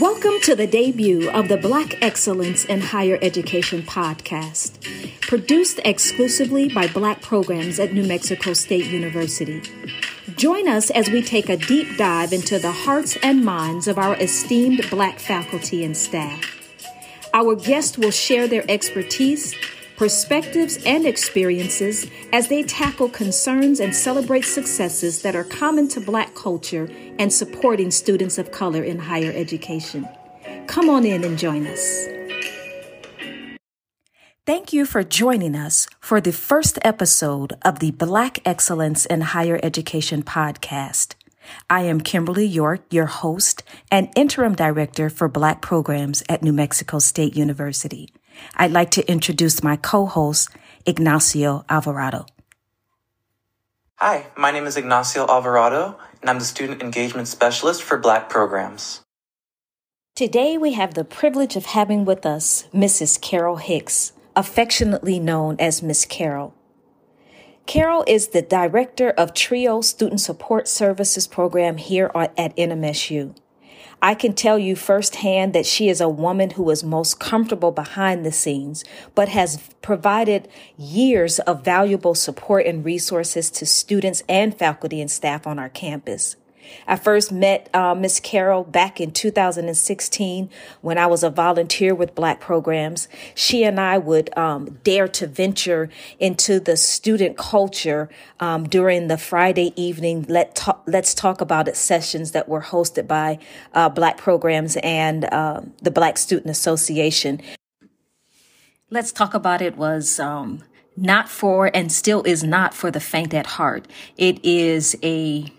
Welcome to the debut of the Black Excellence in Higher Education podcast, produced exclusively by Black programs at New Mexico State University. Join us as we take a deep dive into the hearts and minds of our esteemed Black faculty and staff. Our guests will share their expertise perspectives, and experiences as they tackle concerns and celebrate successes that are common to Black culture and supporting students of color in higher education. Come on in and join us. Thank you for joining us for the first episode of the Black Excellence in Higher Education podcast. I am Kimberly York, your host and interim director for Black programs at New Mexico State University. I'd like to introduce my co-host, Ignacio Alvarado. Hi, my name is Ignacio Alvarado, and I'm the Student Engagement Specialist for Black Programs. Today, we have the privilege of having with us Mrs. Carol Hicks, affectionately known as Miss Carol. Carol is the Director of TRIO Student Support Services Program here at NMSU. I can tell you firsthand that she is a woman who is most comfortable behind the scenes, but has provided years of valuable support and resources to students and faculty and staff on our campus. I first met uh, Miss Carol back in 2016 when I was a volunteer with Black Programs. She and I would um, dare to venture into the student culture um, during the Friday evening Let Let's Talk About It sessions that were hosted by uh, Black Programs and uh, the Black Student Association. Let's Talk About It was um, not for and still is not for the faint at heart. It is a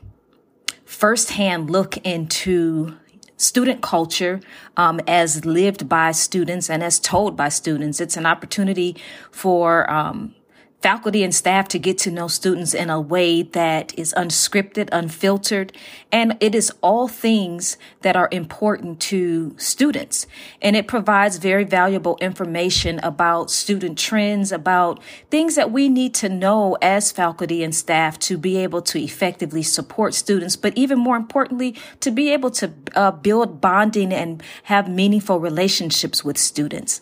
firsthand look into student culture um, as lived by students and as told by students. It's an opportunity for um, faculty and staff to get to know students in a way that is unscripted, unfiltered, and it is all things that are important to students. And it provides very valuable information about student trends, about things that we need to know as faculty and staff to be able to effectively support students, but even more importantly, to be able to uh, build bonding and have meaningful relationships with students.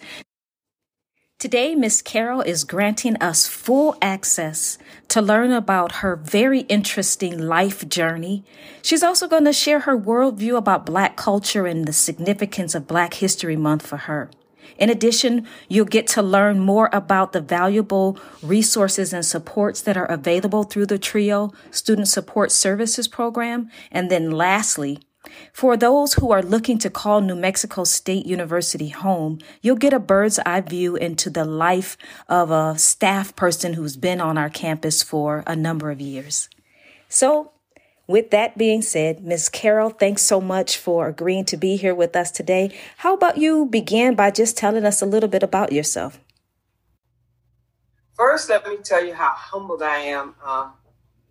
Today, Miss Carol is granting us full access to learn about her very interesting life journey. She's also going to share her worldview about Black culture and the significance of Black History Month for her. In addition, you'll get to learn more about the valuable resources and supports that are available through the TRIO Student Support Services Program. And then lastly, for those who are looking to call New Mexico State University home, you'll get a bird's eye view into the life of a staff person who's been on our campus for a number of years. So, with that being said, Ms. Carol, thanks so much for agreeing to be here with us today. How about you begin by just telling us a little bit about yourself? First, let me tell you how humbled I am uh,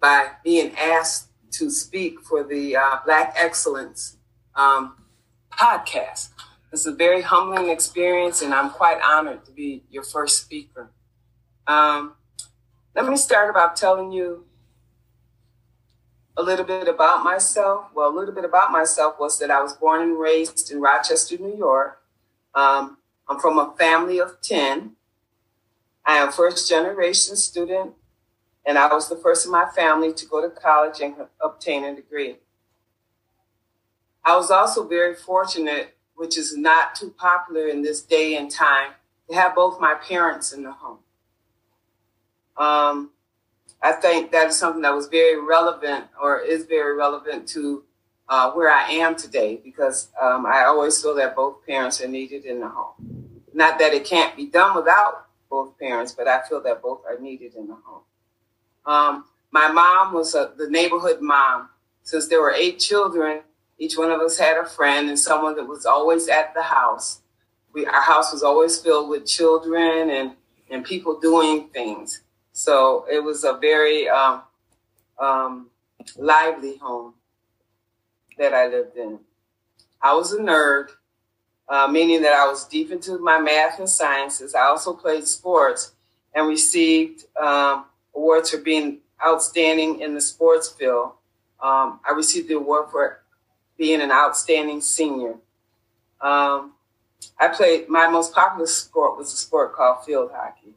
by being asked to speak for the uh, Black Excellence um, podcast. It's a very humbling experience, and I'm quite honored to be your first speaker. Um, let me start about telling you a little bit about myself. Well, a little bit about myself was that I was born and raised in Rochester, New York. Um, I'm from a family of 10. I am first generation student and I was the first in my family to go to college and obtain a degree. I was also very fortunate, which is not too popular in this day and time, to have both my parents in the home. Um, I think that is something that was very relevant or is very relevant to uh, where I am today because um, I always feel that both parents are needed in the home. Not that it can't be done without both parents, but I feel that both are needed in the home. Um, my mom was a, the neighborhood mom. Since there were eight children, each one of us had a friend and someone that was always at the house. We, our house was always filled with children and, and people doing things. So it was a very um, um, lively home that I lived in. I was a nerd, uh, meaning that I was deep into my math and sciences. I also played sports and received um, awards for being outstanding in the sports field. Um, I received the award for being an outstanding senior. Um, I played, my most popular sport was a sport called field hockey.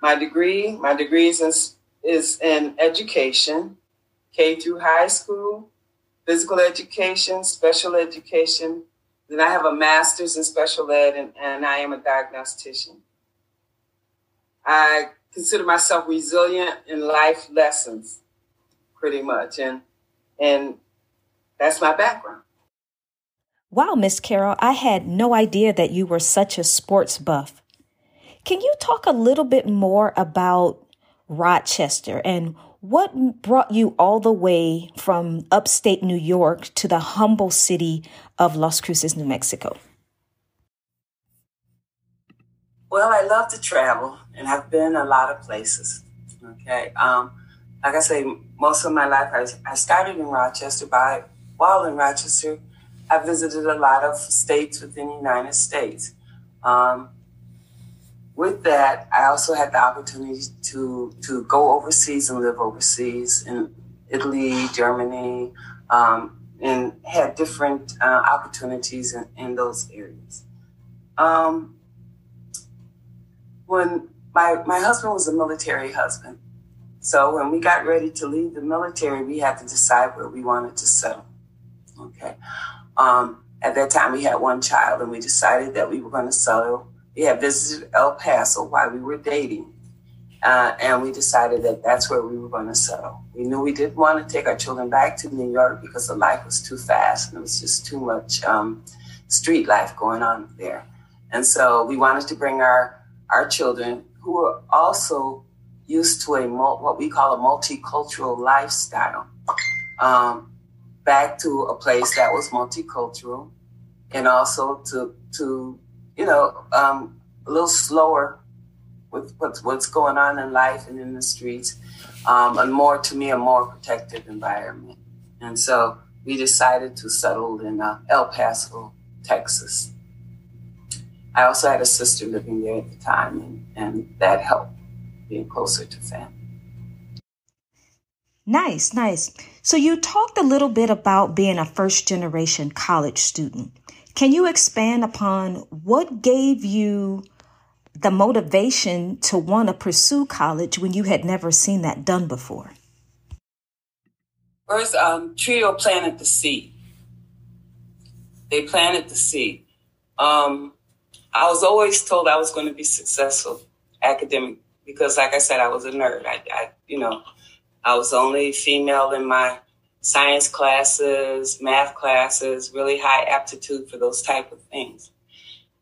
My degree, my degree is in, is in education, K through high school, physical education, special education. Then I have a master's in special ed and, and I am a diagnostician. I consider myself resilient in life lessons, pretty much. And and that's my background. Wow, Miss Carol, I had no idea that you were such a sports buff. Can you talk a little bit more about Rochester and what brought you all the way from upstate New York to the humble city of Las Cruces, New Mexico? Well, I love to travel and I've been a lot of places. Okay. Um, like I say, most of my life, I, I started in Rochester. By while in Rochester, I visited a lot of states within the United States. Um, with that, I also had the opportunity to to go overseas and live overseas in Italy, Germany, um, and had different uh, opportunities in, in, those areas. Um, when my my husband was a military husband, so when we got ready to leave the military, we had to decide where we wanted to settle. Okay. Um, at that time, we had one child, and we decided that we were going to settle we had visited El Paso while we were dating. Uh, and we decided that that's where we were going to settle. We knew we didn't want to take our children back to New York because the life was too fast and it was just too much um, street life going on there. And so we wanted to bring our, our children, who were also used to a what we call a multicultural lifestyle, um, back to a place that was multicultural, and also to to you know, um, a little slower with what's what's going on in life and in the streets, um, and more to me a more protected environment. And so we decided to settle in uh, El Paso, Texas. I also had a sister living there at the time, and, and that helped being closer to family. Nice, nice. So you talked a little bit about being a first generation college student. Can you expand upon what gave you the motivation to want to pursue college when you had never seen that done before? First, um, Trio planted the seed. They planted the seed. Um, I was always told I was going to be successful academic because, like I said, I was a nerd. I, I you know, I was the only female in my science classes, math classes, really high aptitude for those type of things.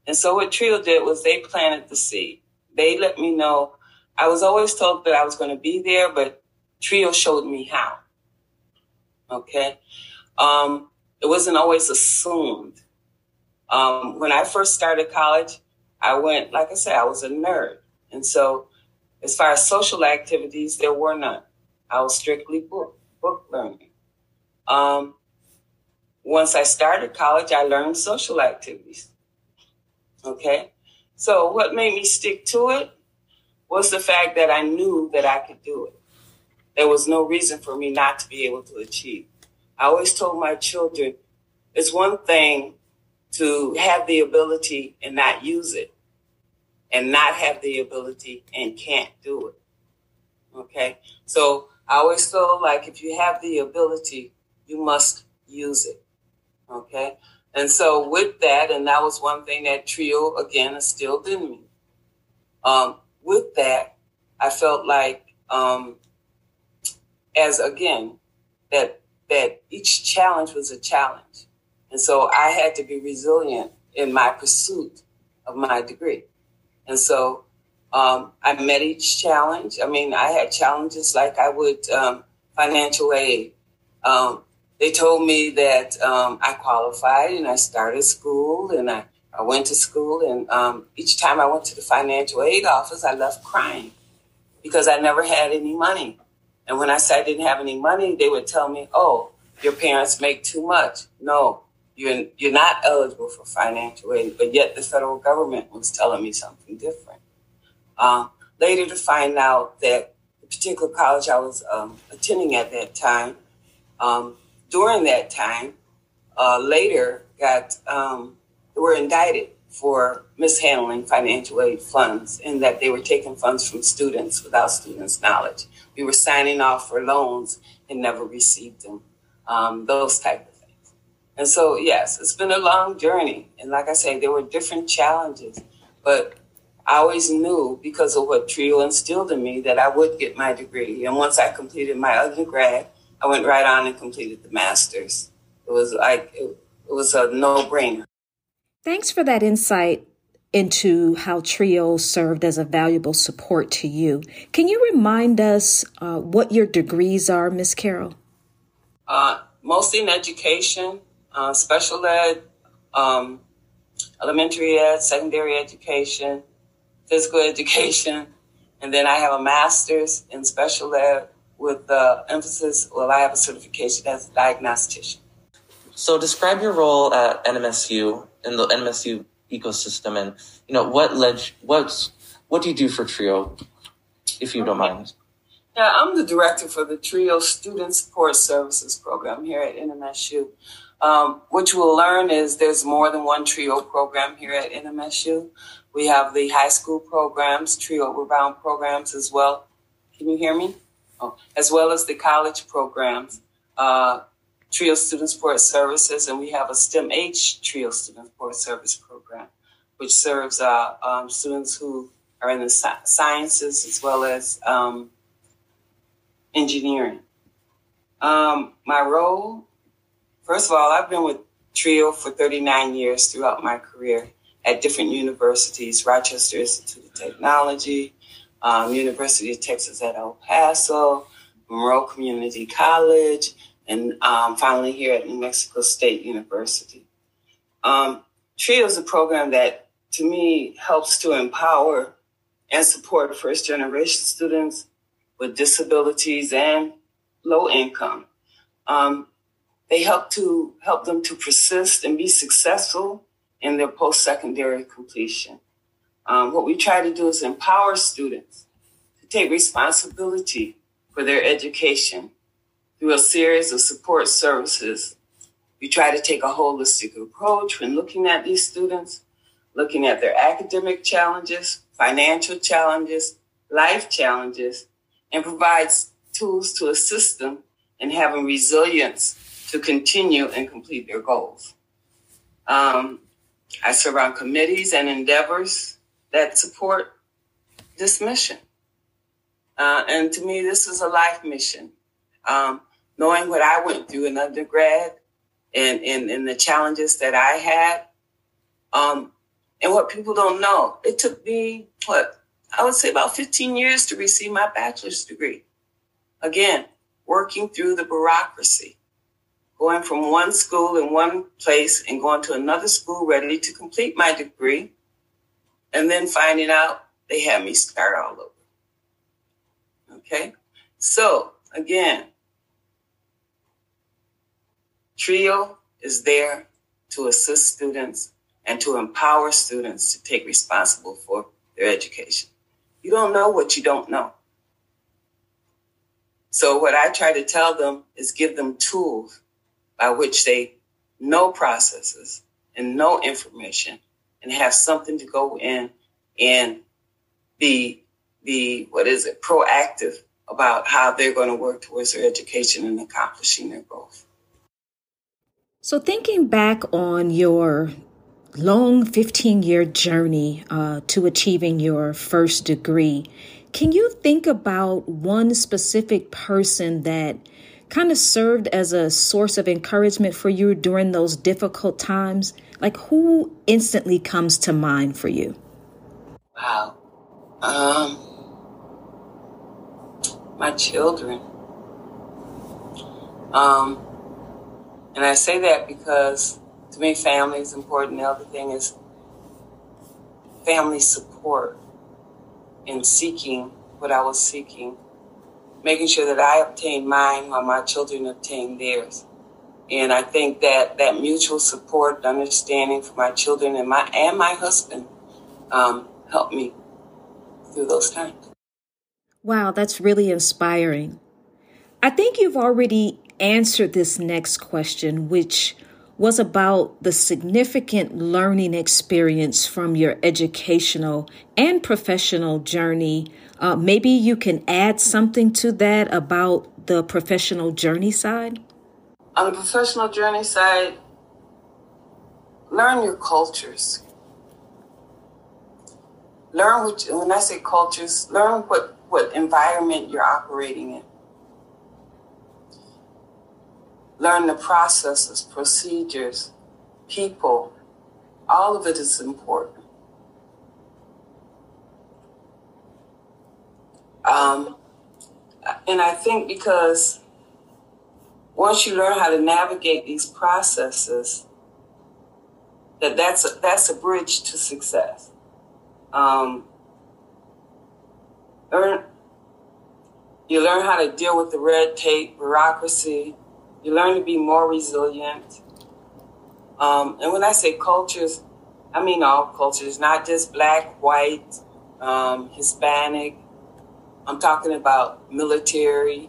And so what Trio did was they planted the seed. They let me know. I was always told that I was going to be there, but Trio showed me how. Okay. Um, it wasn't always assumed. Um, when I first started college, I went, like I said, I was a nerd. And so as far as social activities, there were none. I was strictly book, book learning. Um, once I started college, I learned social activities. Okay. So what made me stick to it was the fact that I knew that I could do it. There was no reason for me not to be able to achieve. I always told my children, it's one thing to have the ability and not use it and not have the ability and can't do it. Okay. So I always feel like if you have the ability, you must use it. Okay. And so with that, and that was one thing that trio again instilled in me. Um, with that, I felt like, um, as again, that, that each challenge was a challenge. And so I had to be resilient in my pursuit of my degree. And so, um, I met each challenge. I mean, I had challenges like I would, um, financial aid, um, they told me that um, I qualified and I started school and I, I went to school. And um, each time I went to the financial aid office, I left crying because I never had any money. And when I said I didn't have any money, they would tell me, oh, your parents make too much. No, you're, you're not eligible for financial aid. But yet the federal government was telling me something different. Um, later to find out that the particular college I was um, attending at that time um, during that time, uh, later got um, were indicted for mishandling financial aid funds in that they were taking funds from students without students' knowledge. We were signing off for loans and never received them. Um, those type. And so, yes, it's been a long journey. And like I say, there were different challenges, but I always knew because of what TRIO instilled in me that I would get my degree. And once I completed my undergrad, I went right on and completed the master's. It was like, it, it was a no brainer. Thanks for that insight into how TRIO served as a valuable support to you. Can you remind us uh, what your degrees are, Miss Carol? Uh, mostly in education, uh, special ed, um, elementary ed, secondary education, physical education, and then I have a master's in special ed with the emphasis, well, I have a certification as a diagnostician. So describe your role at NMSU in the NMSU ecosystem and, you know, what led, what's, what do you do for TRIO, if you don't mind? Yeah, I'm the director for the TRIO Student Support Services Program here at NMSU. Um, what you will learn is there's more than one TRIO program here at NMSU. We have the high school programs, TRIO Rebound programs as well. Can you hear me? Oh, as well as the college programs, uh, TRIO Student Support Services, and we have a STEM H TRIO Student Support Service program, which serves uh, um, students who are in the sciences as well as um, engineering. Um, my role, first of all, I've been with TRIO for 39 years throughout my career at different universities, Rochester Institute of Technology, um, University of Texas at El Paso, Monroe Community College, and um, finally here at New Mexico State University. Um, TRIO is a program that, to me, helps to empower and support first generation students with disabilities and low income. Um, they help to help them to persist and be successful in their post-secondary completion. Um, what we try to do is empower students to take responsibility for their education through a series of support services. We try to take a holistic approach when looking at these students, looking at their academic challenges, financial challenges, life challenges, and provides tools to assist them in having resilience to continue and complete their goals. Um, I serve on committees and endeavors that support this mission. Uh, and to me, this is a life mission. Um, knowing what I went through in undergrad and, and, and the challenges that I had, um, and what people don't know, it took me, what, I would say about 15 years to receive my bachelor's degree. Again, working through the bureaucracy going from one school in one place and going to another school ready to complete my degree, and then finding out they had me start all over. Okay? So, again, TRIO is there to assist students and to empower students to take responsible for their education. You don't know what you don't know. So what I try to tell them is give them tools by which they know processes and know information and have something to go in and be be what is it proactive about how they're going to work towards their education and accomplishing their goals. So thinking back on your long 15 year journey uh, to achieving your first degree, can you think about one specific person that kind of served as a source of encouragement for you during those difficult times? Like, who instantly comes to mind for you? Wow. Um, my children. Um, and I say that because to me, family is important. The other thing is family support in seeking what I was seeking making sure that I obtain mine while my children obtain theirs. And I think that that mutual support and understanding for my children and my and my husband um, helped me through those times. Wow, that's really inspiring. I think you've already answered this next question, which was about the significant learning experience from your educational and professional journey. Uh, maybe you can add something to that about the professional journey side? On the professional journey side, learn your cultures. Learn what, when I say cultures, learn what, what environment you're operating in. Learn the processes, procedures, people. All of it is important. Um, and I think because once you learn how to navigate these processes, that that's a, that's a bridge to success. Um, learn, you learn how to deal with the red tape, bureaucracy. You learn to be more resilient. Um, and when I say cultures, I mean all cultures, not just black, white, um, Hispanic. I'm talking about military.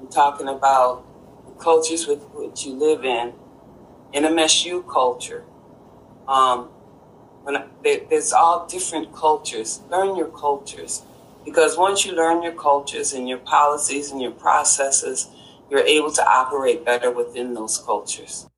I'm talking about cultures with which you live in, NMSU culture. Um, when I, there's all different cultures. Learn your cultures, because once you learn your cultures and your policies and your processes, you're able to operate better within those cultures.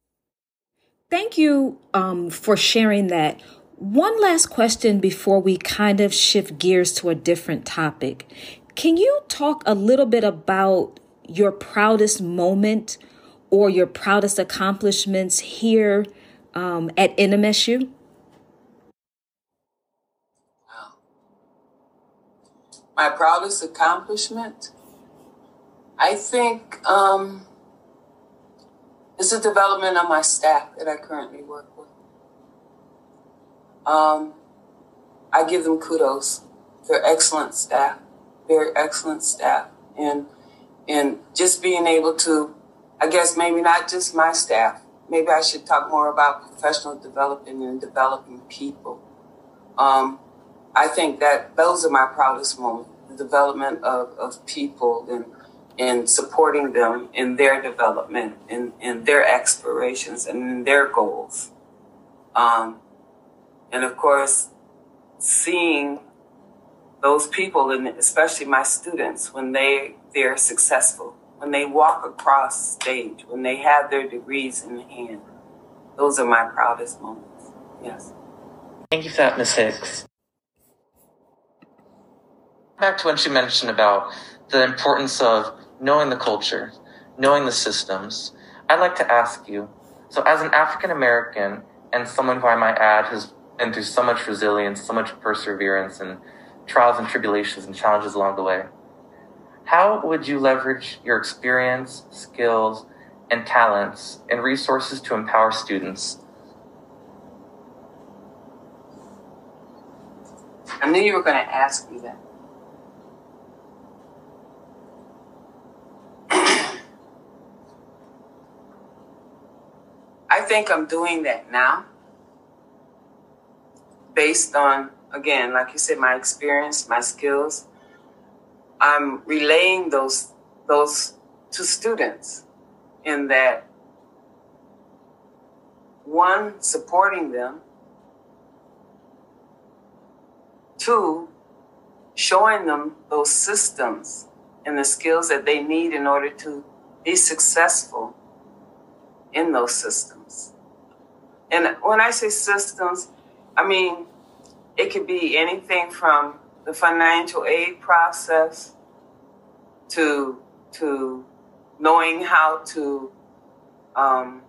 Thank you um, for sharing that. One last question before we kind of shift gears to a different topic. Can you talk a little bit about your proudest moment or your proudest accomplishments here um, at NMSU? Wow. My proudest accomplishment, I think, um, is the development of my staff that I currently work with. Um, I give them kudos. They're excellent staff, very excellent staff, and and just being able to, I guess maybe not just my staff, maybe I should talk more about professional development and developing people. Um, I think that those are my proudest moments, the development of, of people and, and supporting them in their development, in, in their aspirations and in their goals. Um, and of course, seeing those people, and especially my students, when they, they're successful when they walk across stage, when they have their degrees in hand. Those are my proudest moments. Yes. Thank you for that, Ms. Hicks. Back to what you mentioned about the importance of knowing the culture, knowing the systems. I'd like to ask you so, as an African American and someone who I might add has been through so much resilience, so much perseverance, and trials and tribulations and challenges along the way, how would you leverage your experience, skills, and talents and resources to empower students? I knew you were going to ask me that. I think I'm doing that now based on, again, like you said, my experience, my skills, I'm relaying those those to students in that one supporting them. Two showing them those systems and the skills that they need in order to be successful in those systems and when i say systems i mean it could be anything from the financial aid process to to knowing how to um,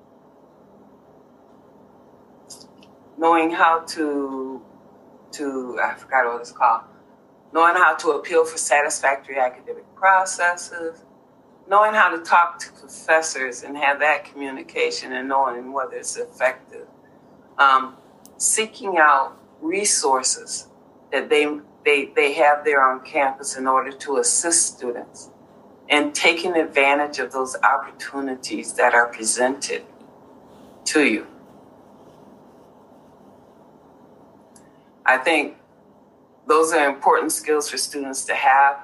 knowing how to to I forgot what it's called knowing how to appeal for satisfactory academic processes knowing how to talk to professors and have that communication and knowing whether it's effective um, seeking out resources that they they, they have there on campus in order to assist students and taking advantage of those opportunities that are presented to you. I think those are important skills for students to have.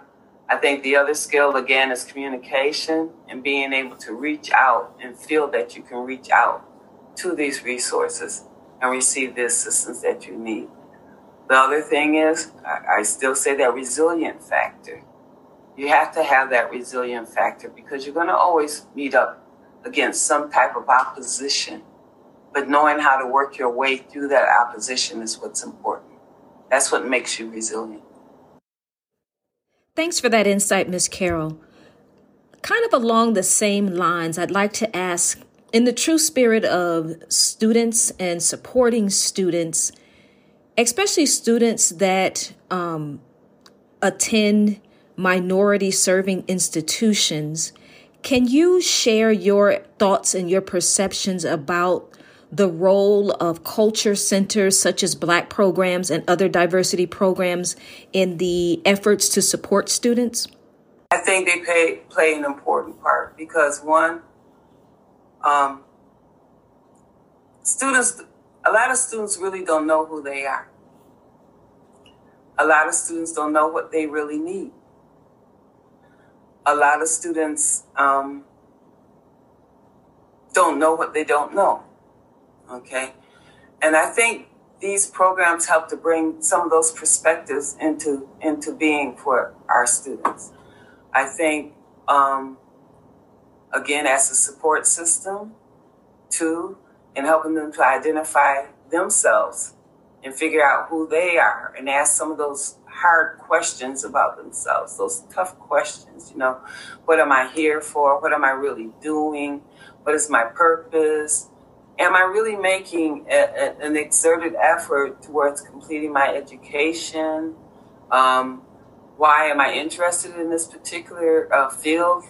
I think the other skill, again, is communication and being able to reach out and feel that you can reach out to these resources and receive the assistance that you need. The other thing is, I, still say that resilient factor. You have to have that resilient factor because you're going to always meet up against some type of opposition. But knowing how to work your way through that opposition is what's important. That's what makes you resilient. Thanks for that insight, Ms. Carol. Kind of along the same lines, I'd like to ask in the true spirit of students and supporting students, especially students that um, attend minority serving institutions, can you share your thoughts and your perceptions about the role of culture centers such as Black programs and other diversity programs in the efforts to support students? I think they pay, play an important part because one, um, students, a lot of students really don't know who they are. A lot of students don't know what they really need. A lot of students um, don't know what they don't know. Okay. And I think these programs help to bring some of those perspectives into, into being for our students. I think, um, again, as a support system, two, in helping them to identify themselves and figure out who they are and ask some of those hard questions about themselves, those tough questions, you know, what am I here for? What am I really doing? What is my purpose? Am I really making a, a, an exerted effort towards completing my education? Um, why am I interested in this particular uh, field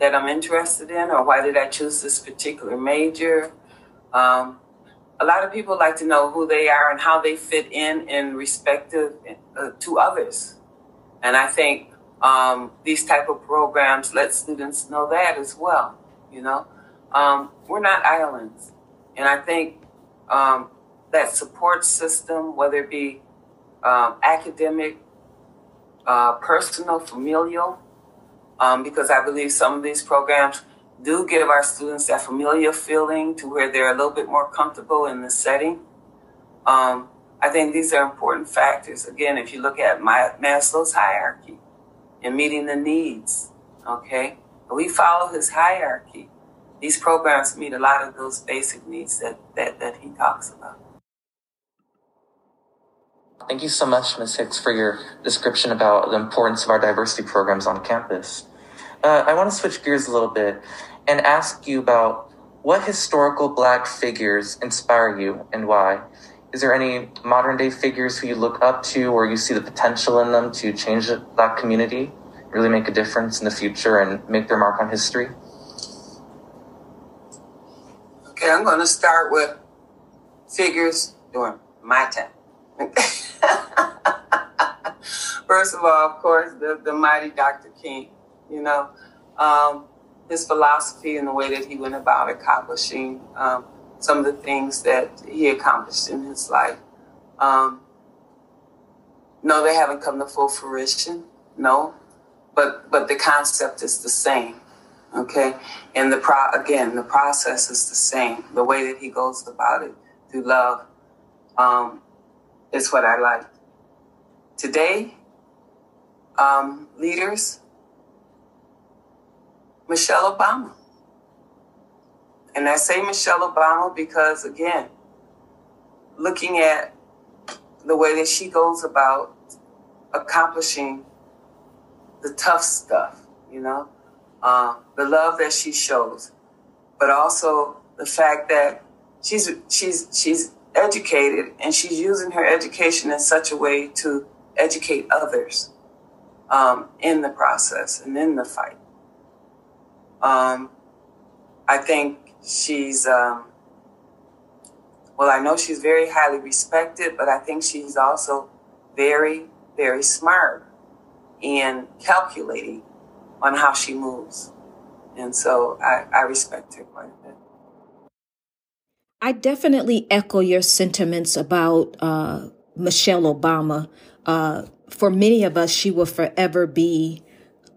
that I'm interested in, or why did I choose this particular major? Um, a lot of people like to know who they are and how they fit in in respective uh, to others, and I think um, these type of programs let students know that as well. You know, um, we're not islands, and I think um, that support system, whether it be um, academic uh, personal, familial, um, because I believe some of these programs do give our students that familiar feeling to where they're a little bit more comfortable in the setting. Um, I think these are important factors. Again, if you look at my, Maslow's hierarchy and meeting the needs, okay, we follow his hierarchy. These programs meet a lot of those basic needs that, that, that he talks about. Thank you so much, Ms. Hicks, for your description about the importance of our diversity programs on campus. Uh, I want to switch gears a little bit and ask you about what historical Black figures inspire you and why. Is there any modern day figures who you look up to or you see the potential in them to change the Black community, really make a difference in the future and make their mark on history? Okay, I'm going to start with figures during my time. First of all, of course, the, the mighty Dr. King, you know, um, his philosophy and the way that he went about accomplishing um, some of the things that he accomplished in his life. Um, no, they haven't come to full fruition. No, but but the concept is the same. Okay, and the pro again, the process is the same. The way that he goes about it through love. Um, is what I like. Today, um, leaders, Michelle Obama. And I say Michelle Obama because, again, looking at the way that she goes about accomplishing the tough stuff, you know, uh, the love that she shows, but also the fact that she's she's she's educated and she's using her education in such a way to educate others um, in the process and in the fight. Um, I think she's, um, well, I know she's very highly respected, but I think she's also very, very smart and calculating on how she moves. And so I, I respect her quite a bit. I definitely echo your sentiments about uh, Michelle Obama. Uh, for many of us, she will forever be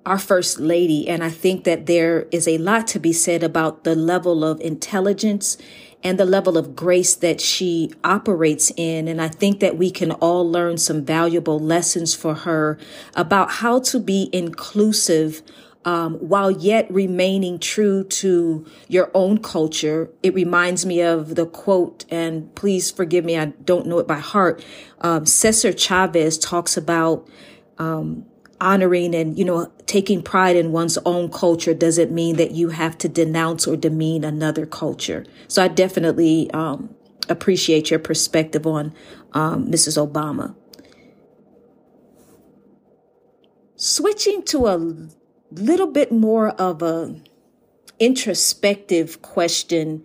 our first lady. And I think that there is a lot to be said about the level of intelligence and the level of grace that she operates in. And I think that we can all learn some valuable lessons for her about how to be inclusive um, while yet remaining true to your own culture. It reminds me of the quote, and please forgive me, I don't know it by heart. Um, Cesar Chavez talks about um, honoring and, you know, taking pride in one's own culture doesn't mean that you have to denounce or demean another culture. So I definitely um, appreciate your perspective on Mrs. Um, Obama. Switching to a little bit more of a introspective question.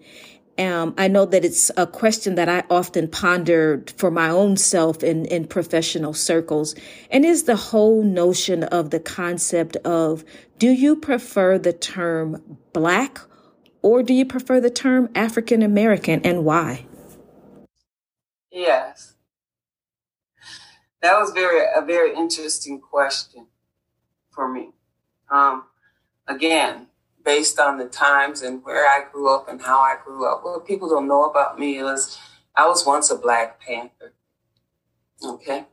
Um, I know that it's a question that I often pondered for my own self in, in professional circles, and is the whole notion of the concept of do you prefer the term black or do you prefer the term African American and why? Yes. That was very a very interesting question for me. Um, again, based on the times and where I grew up and how I grew up. What people don't know about me is I was once a Black Panther. Okay.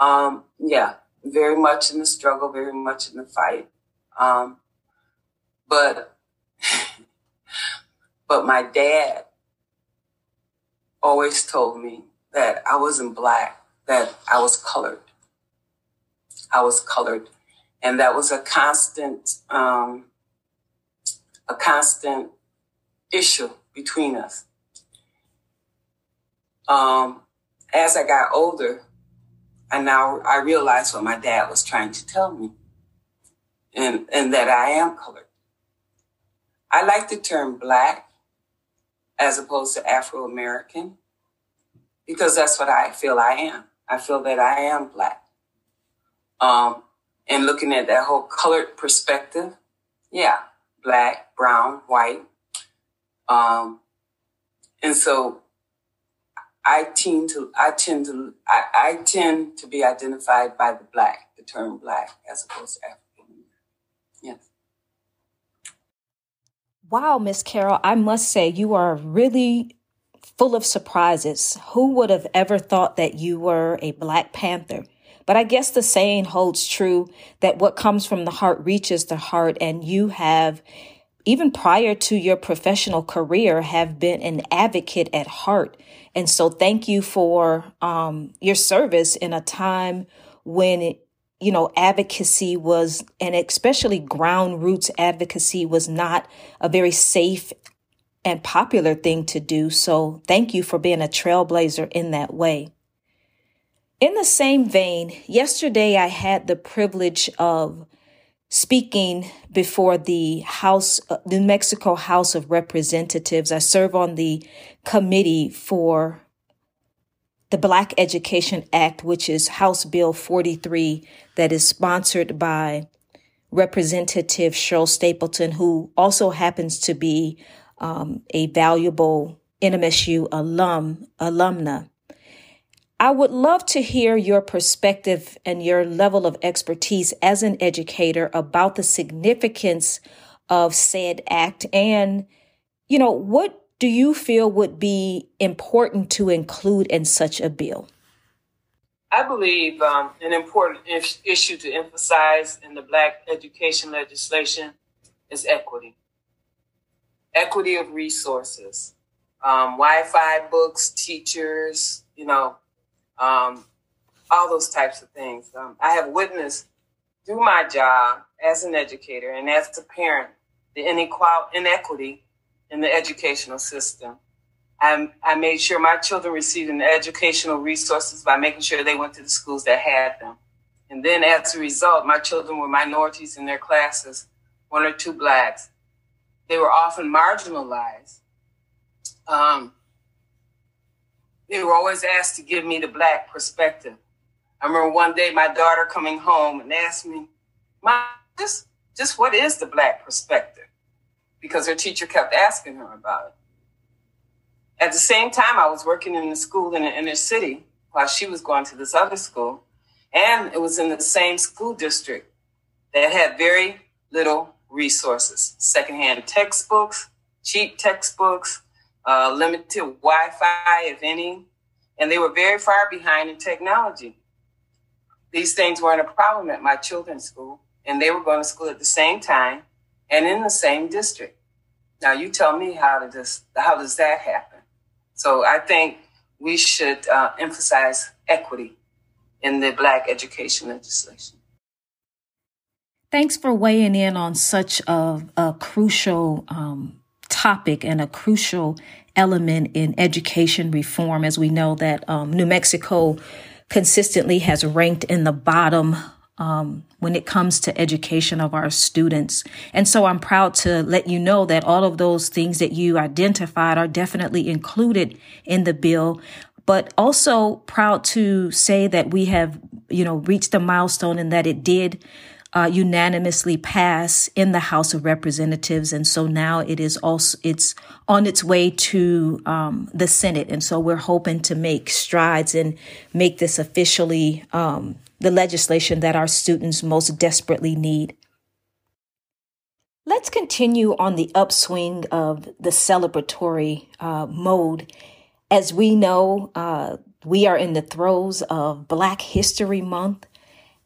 Um, yeah, very much in the struggle, very much in the fight. Um, but, but my dad always told me that I wasn't black, that I was colored. I was colored and that was a constant um, a constant issue between us. Um, as I got older, I now I realized what my dad was trying to tell me, and and that I am colored. I like the term black as opposed to Afro American because that's what I feel I am. I feel that I am black. Um, and looking at that whole colored perspective, yeah, black, brown, white. Um, and so I tend to, I tend to, I, I tend to be identified by the black, the term black, as opposed to African. Yes. Wow, Miss Carol, I must say you are really full of surprises. Who would have ever thought that you were a Black Panther? But I guess the saying holds true that what comes from the heart reaches the heart and you have even prior to your professional career have been an advocate at heart. And so thank you for um, your service in a time when it, you know, advocacy was, and especially ground roots advocacy was not a very safe and popular thing to do. So thank you for being a trailblazer in that way. In the same vein, yesterday I had the privilege of speaking before the House, uh, New Mexico House of Representatives. I serve on the committee for the Black Education Act, which is House Bill 43, that is sponsored by Representative Sheryl Stapleton, who also happens to be um, a valuable NMSU alum, alumna. I would love to hear your perspective and your level of expertise as an educator about the significance of said act and, you know, what do you feel would be important to include in such a bill? I believe um, an important issue to emphasize in the Black education legislation is equity. Equity of resources, um, Wi Fi books, teachers, you know, um, all those types of things. Um, I have witnessed through my job as an educator and as a parent the inequality, inequity in the educational system. I, I made sure my children received an educational resources by making sure they went to the schools that had them. And then as a result, my children were minorities in their classes, one or two blacks. They were often marginalized. Um, they were always asked to give me the black perspective. I remember one day my daughter coming home and asked me, Mom, just, just what is the black perspective? Because her teacher kept asking her about it. At the same time, I was working in the school in the inner city while she was going to this other school. And it was in the same school district that had very little resources secondhand textbooks, cheap textbooks, uh, limited Wi-Fi, if any, and they were very far behind in technology. These things weren't a problem at my children's school, and they were going to school at the same time and in the same district. Now, you tell me how just how does that happen? So I think we should uh, emphasize equity in the Black education legislation. Thanks for weighing in on such a, a crucial um, topic and a crucial element in education reform, as we know that um, New Mexico consistently has ranked in the bottom um, when it comes to education of our students. And so I'm proud to let you know that all of those things that you identified are definitely included in the bill. But also proud to say that we have, you know, reached a milestone and that it did uh, unanimously pass in the House of Representatives, and so now it is also it's on its way to um, the Senate, and so we're hoping to make strides and make this officially um, the legislation that our students most desperately need. Let's continue on the upswing of the celebratory uh, mode. As we know, uh, we are in the throes of Black History Month.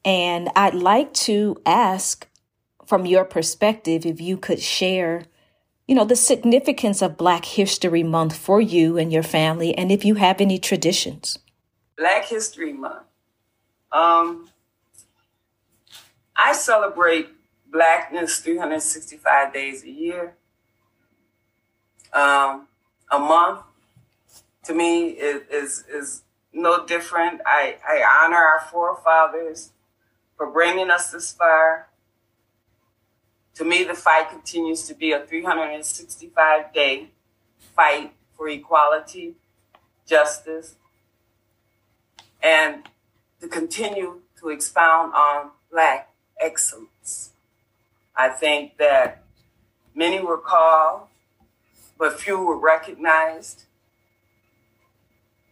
And I'd like to ask from your perspective if you could share, you know, the significance of Black History Month for you and your family, and if you have any traditions. Black History Month. Um, I celebrate Blackness 365 days a year. Um, a month to me is, is, is no different. I, I honor our forefathers for bringing us this far. To me, the fight continues to be a 365 day fight for equality, justice, and to continue to expound on Black excellence. I think that many were called, but few were recognized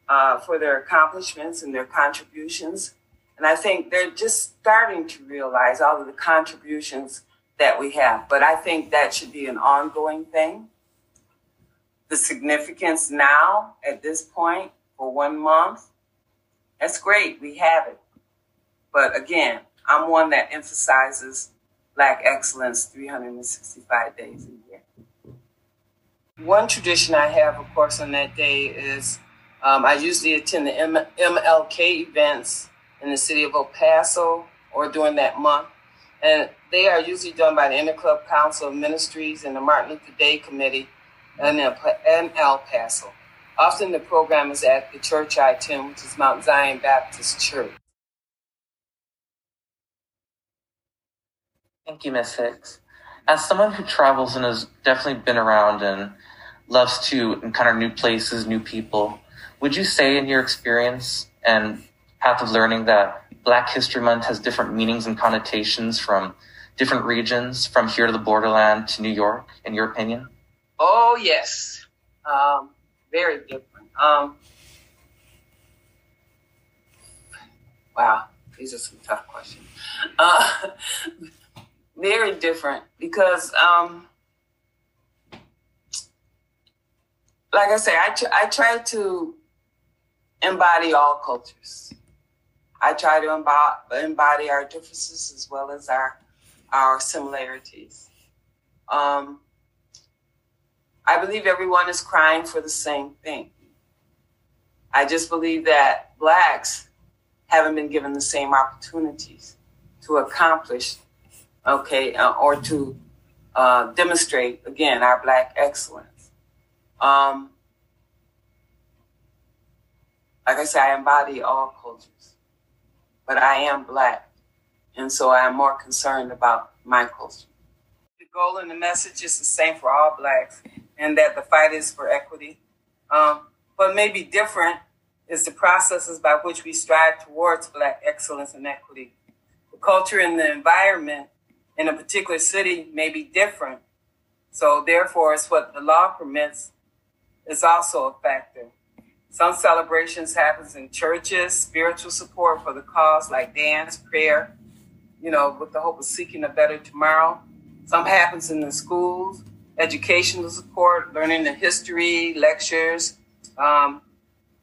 uh, for their accomplishments and their contributions. And I think they're just starting to realize all of the contributions that we have. But I think that should be an ongoing thing. The significance now at this point for one month, that's great. We have it. But again, I'm one that emphasizes Black excellence 365 days a year. One tradition I have, of course, on that day is um, I usually attend the M- MLK events in the city of El Paso or during that month. And they are usually done by the Interclub Council of Ministries and the Martin Luther Day Committee in El Paso. Often the program is at the church I attend, which is Mount Zion Baptist Church. Thank you, Ms. Hicks. As someone who travels and has definitely been around and loves to encounter new places, new people, would you say in your experience and path of learning that Black History Month has different meanings and connotations from different regions, from here to the borderland to New York, in your opinion? Oh, yes. Um, very different. Um, wow, these are some tough questions. Uh, very different because, um, like I say, I, tr- I try to embody all cultures. I try to embody our differences as well as our our similarities. Um, I believe everyone is crying for the same thing. I just believe that blacks haven't been given the same opportunities to accomplish, okay, uh, or to uh, demonstrate again our black excellence. Um, like I said, I embody all cultures but I am black. And so I am more concerned about culture. The goal and the message is the same for all blacks, and that the fight is for equity. Um, but maybe different is the processes by which we strive towards black excellence and equity. The culture and the environment in a particular city may be different. So therefore, it's what the law permits is also a factor. Some celebrations happens in churches, spiritual support for the cause like dance, prayer, you know, with the hope of seeking a better tomorrow. Some happens in the schools educational support, learning the history, lectures, um,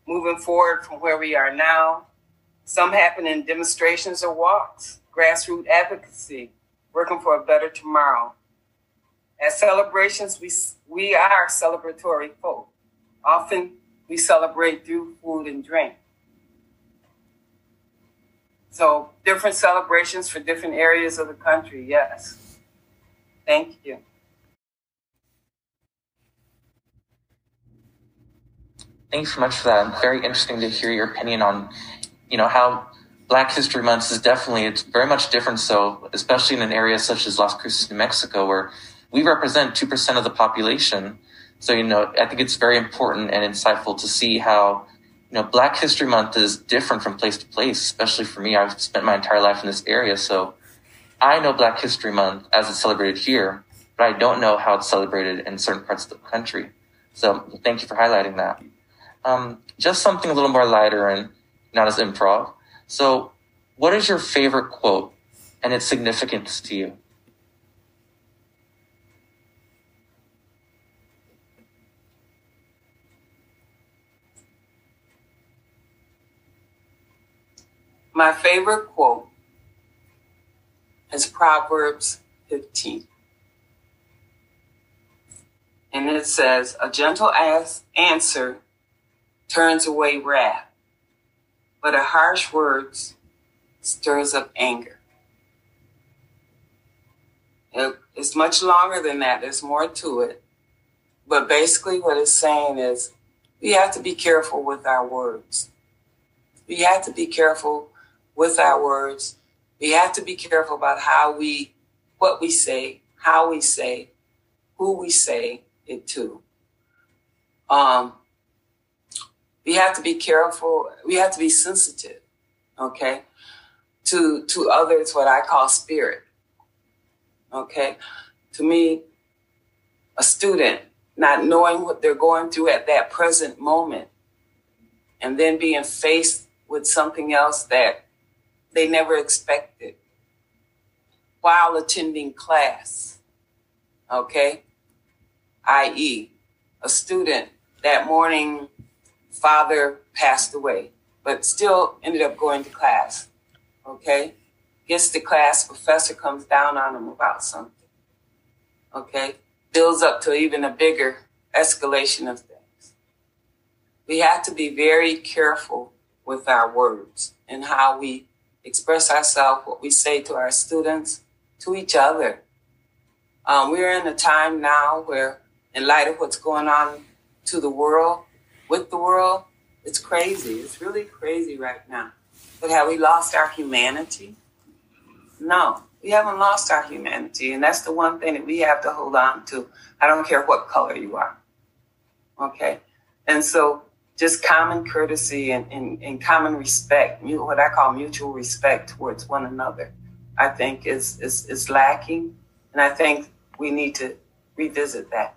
moving forward from where we are now. Some happen in demonstrations or walks, grassroots advocacy, working for a better tomorrow. At celebrations, we, we are celebratory folk. Often we celebrate through food and drink. So different celebrations for different areas of the country, yes. Thank you. Thanks so much for that. Very interesting to hear your opinion on, you know, how Black History Month is definitely it's very much different. So, especially in an area such as Las Cruces, New Mexico, where we represent two percent of the population. So, you know, I think it's very important and insightful to see how, you know, Black History Month is different from place to place. Especially for me, I've spent my entire life in this area, so I know Black History Month as it's celebrated here, but I don't know how it's celebrated in certain parts of the country. So, thank you for highlighting that. Um, just something a little more lighter and not as improv. So, what is your favorite quote and its significance to you? My favorite quote is Proverbs 15. And it says, A gentle ass answer turns away wrath, but a harsh words stirs up anger. It's much longer than that. There's more to it. But basically what it's saying is we have to be careful with our words. We have to be careful with our words. We have to be careful about how we, what we say, how we say, who we say it to. Um, we have to be careful. We have to be sensitive, okay, to to others. What I call spirit, okay. To me, a student not knowing what they're going through at that present moment, and then being faced with something else that they never expected while attending class, okay. I.e., a student that morning father passed away, but still ended up going to class. Okay? Gets to class, professor comes down on him about something. Okay? Builds up to even a bigger escalation of things. We have to be very careful with our words and how we express ourselves, what we say to our students, to each other. Um, we're in a time now where, in light of what's going on to the world, with the world, it's crazy. It's really crazy right now. But have we lost our humanity? No, we haven't lost our humanity. And that's the one thing that we have to hold on to. I don't care what color you are. Okay? And so just common courtesy and, and, and common respect, what I call mutual respect towards one another, I think is, is, is lacking. And I think we need to revisit that.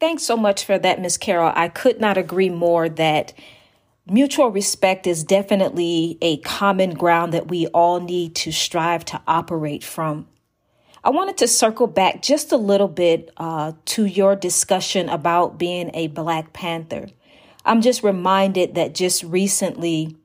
Thanks so much for that, Ms. Carol. I could not agree more that mutual respect is definitely a common ground that we all need to strive to operate from. I wanted to circle back just a little bit uh, to your discussion about being a Black Panther. I'm just reminded that just recently,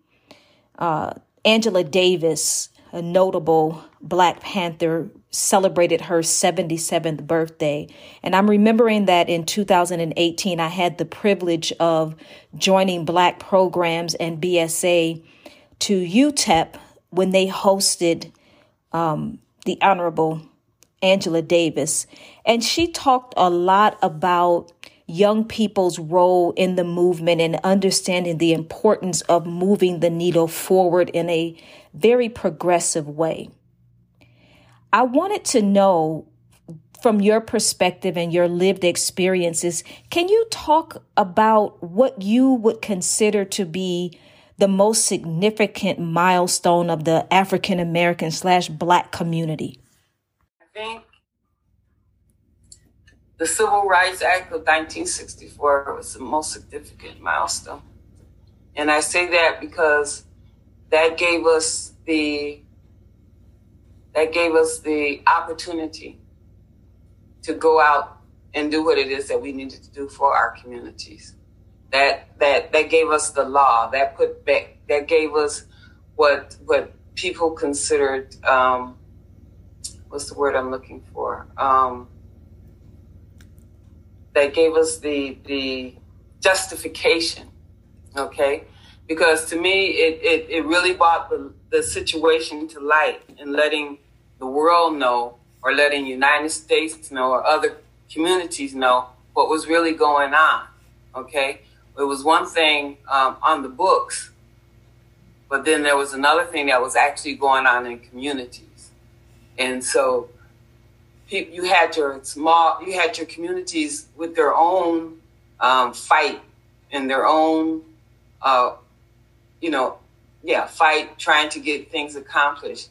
uh, Angela Davis, a notable Black Panther celebrated her 77th birthday. And I'm remembering that in 2018, I had the privilege of joining Black programs and BSA to UTEP when they hosted um, the Honorable Angela Davis. And she talked a lot about young people's role in the movement and understanding the importance of moving the needle forward in a very progressive way. I wanted to know from your perspective and your lived experiences, can you talk about what you would consider to be the most significant milestone of the African American slash Black community? Think the Civil Rights Act of 1964 was the most significant milestone. And I say that because that gave us the that gave us the opportunity to go out and do what it is that we needed to do for our communities. That that that gave us the law. That put back. That gave us what what people considered. Um, what's the word I'm looking for? Um, that gave us the the justification. Okay, because to me it, it, it really brought the, the situation to light and letting the world know or letting United States know or other communities know what was really going on. Okay, it was one thing um, on the books, but then there was another thing that was actually going on in communities, and so you had your small, you had your communities with their own um, fight and their own, uh, you know, yeah, fight trying to get things accomplished.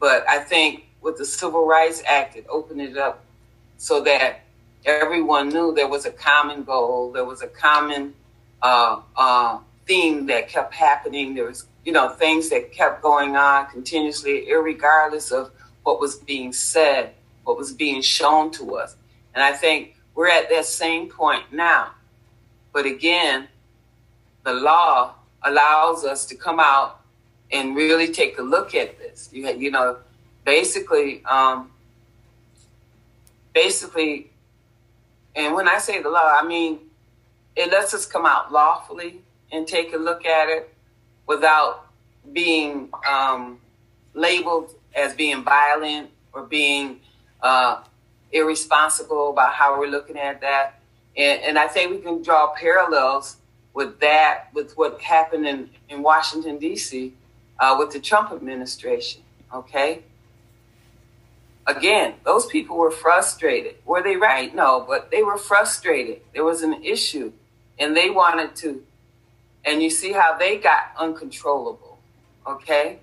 But I think with the Civil Rights Act, it opened it up so that everyone knew there was a common goal, there was a common uh, uh, theme that kept happening. There was, you know, things that kept going on continuously, regardless of what was being said, what was being shown to us. And I think we're at that same point now. But again, the law allows us to come out and really take a look at this. You, you know, basically, um, basically, and when I say the law, I mean it lets us come out lawfully and take a look at it without being um, labeled as being violent or being uh, irresponsible about how we're looking at that. And, and I think we can draw parallels with that, with what happened in, in Washington, D.C., uh, with the Trump administration. Okay? Again, those people were frustrated. Were they right? No, but they were frustrated. There was an issue, and they wanted to. And you see how they got uncontrollable. Okay?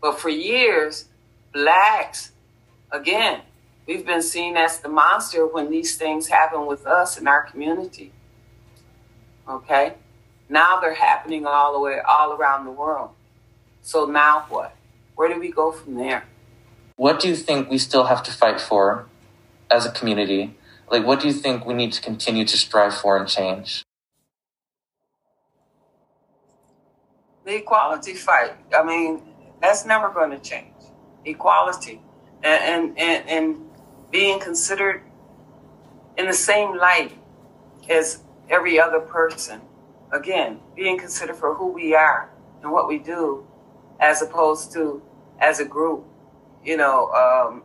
But for years, blacks, again, we've been seen as the monster when these things happen with us in our community. Okay? Now they're happening all the way, all around the world. So now what? Where do we go from there? What do you think we still have to fight for as a community? Like, what do you think we need to continue to strive for and change? The equality fight. I mean, that's never going to change. Equality. And, and, and, being considered in the same light as every other person again, being considered for who we are and what we do, as opposed to as a group, you know, um,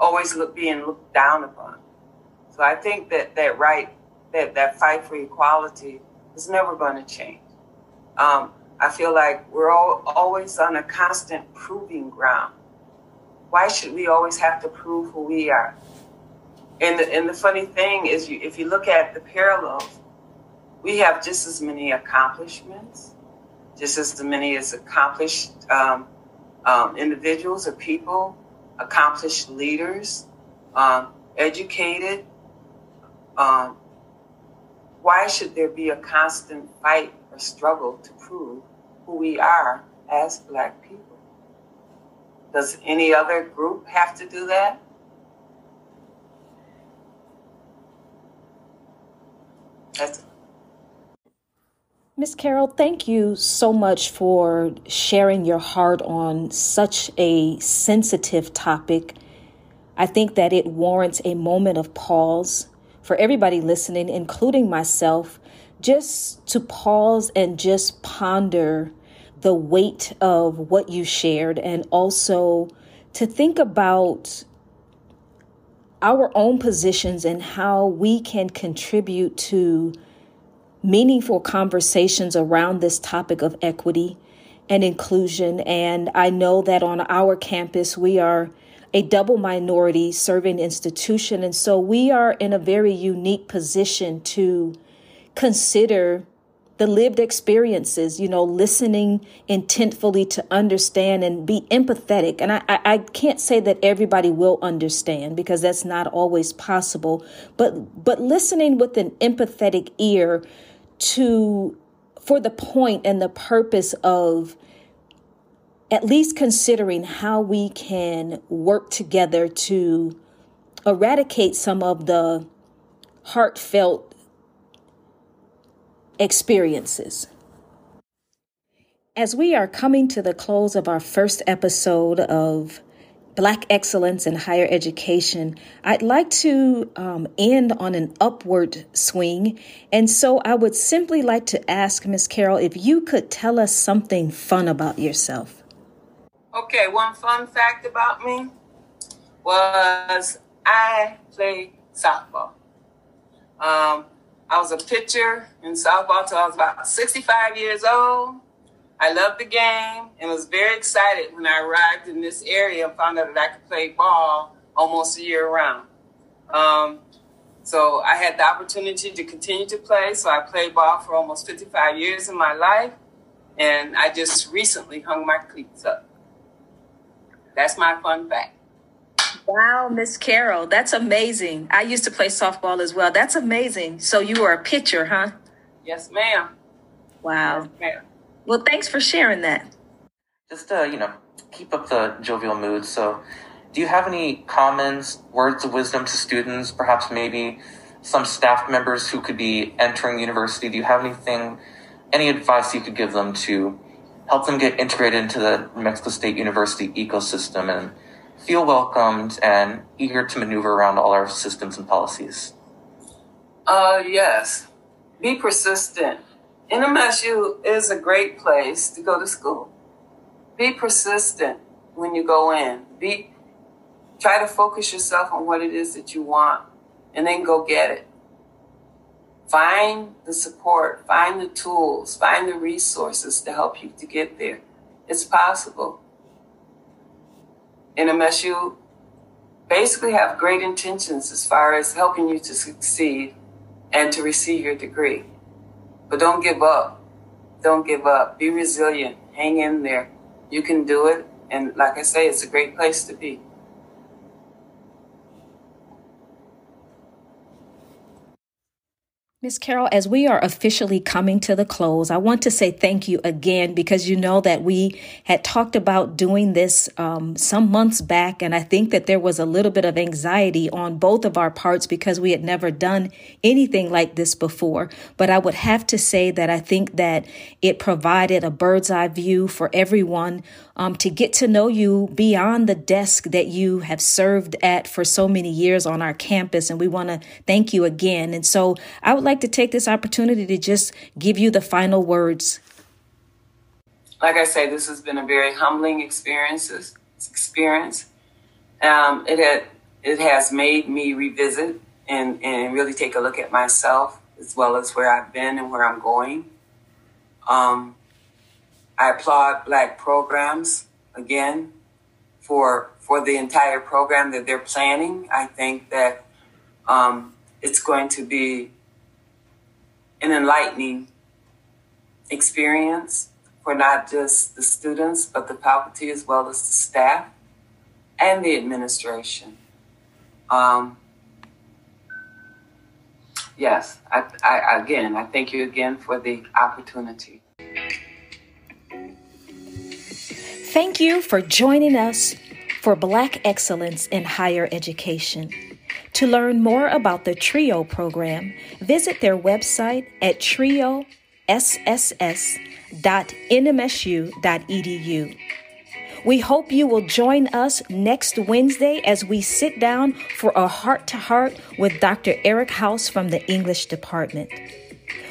always look being looked down upon. So I think that that right, that that fight for equality is never going to change. Um, I feel like we're all, always on a constant proving ground. Why should we always have to prove who we are? And the, and the funny thing is, you, if you look at the parallels we have just as many accomplishments, just as many as accomplished um, um, individuals or people, accomplished leaders, um, educated. Um, why should there be a constant fight or struggle to prove who we are as Black people? Does any other group have to do that? Miss Carol, thank you so much for sharing your heart on such a sensitive topic. I think that it warrants a moment of pause for everybody listening, including myself, just to pause and just ponder the weight of what you shared and also to think about our own positions and how we can contribute to meaningful conversations around this topic of equity and inclusion. And I know that on our campus, we are a double minority serving institution. And so we are in a very unique position to consider the lived experiences, you know, listening intentfully to understand and be empathetic. And I, I, can't say that everybody will understand because that's not always possible, but but listening with an empathetic ear to for the point and the purpose of at least considering how we can work together to eradicate some of the heartfelt experiences. As we are coming to the close of our first episode of Black Excellence in Higher Education, I'd like to um, end on an upward swing. And so I would simply like to ask Miss Carol if you could tell us something fun about yourself. Okay, one fun fact about me was I play softball. Um, I was a pitcher in softball until I was about 65 years old. I loved the game and was very excited when I arrived in this area and found out that I could play ball almost year round. Um, so I had the opportunity to continue to play. So I played ball for almost 55 years in my life. And I just recently hung my cleats up. That's my fun fact. Wow, Miss Carol, that's amazing. I used to play softball as well. That's amazing. So you were a pitcher, huh? Yes, ma'am. Wow. Yes, ma'am. Well, thanks for sharing that. Just uh, you know, keep up the jovial mood. So, do you have any comments, words of wisdom to students? Perhaps maybe some staff members who could be entering the university. Do you have anything, any advice you could give them to help them get integrated into the Mexico State University ecosystem and feel welcomed and eager to maneuver around all our systems and policies? Uh, yes. Be persistent. NMSU is a great place to go to school. Be persistent when you go in. Be try to focus yourself on what it is that you want and then go get it. Find the support, find the tools, find the resources to help you to get there. It's possible. NMSU basically have great intentions as far as helping you to succeed and to receive your degree. But don't give up. Don't give up. Be resilient. Hang in there. You can do it. And like I say, it's a great place to be. Miss Carol, as we are officially coming to the close, I want to say thank you again because you know that we had talked about doing this um, some months back, and I think that there was a little bit of anxiety on both of our parts because we had never done anything like this before. But I would have to say that I think that it provided a bird's eye view for everyone um, to get to know you beyond the desk that you have served at for so many years on our campus. And we want to thank you again. And so I would like to take this opportunity to just give you the final words. Like I say, this has been a very humbling experience. Experience. Um, it had it has made me revisit and, and really take a look at myself as well as where I've been and where I'm going. Um, I applaud Black programs again for for the entire program that they're planning. I think that um, it's going to be an enlightening experience for not just the students, but the faculty as well as the staff and the administration. Um, yes, I, I, again, I thank you again for the opportunity. Thank you for joining us for Black Excellence in Higher Education. To learn more about the TRIO program, visit their website at triosss.nmsu.edu. We hope you will join us next Wednesday as we sit down for a heart to heart with Dr. Eric House from the English Department.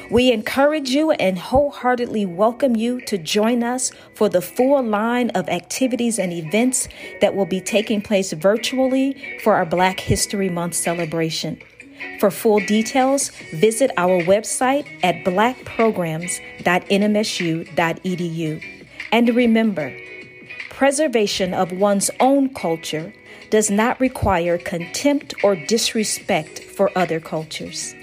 We encourage you and wholeheartedly welcome you to join us for the full line of activities and events that will be taking place virtually for our Black History Month celebration. For full details, visit our website at blackprograms.nmsu.edu. And remember, preservation of one's own culture does not require contempt or disrespect for other cultures.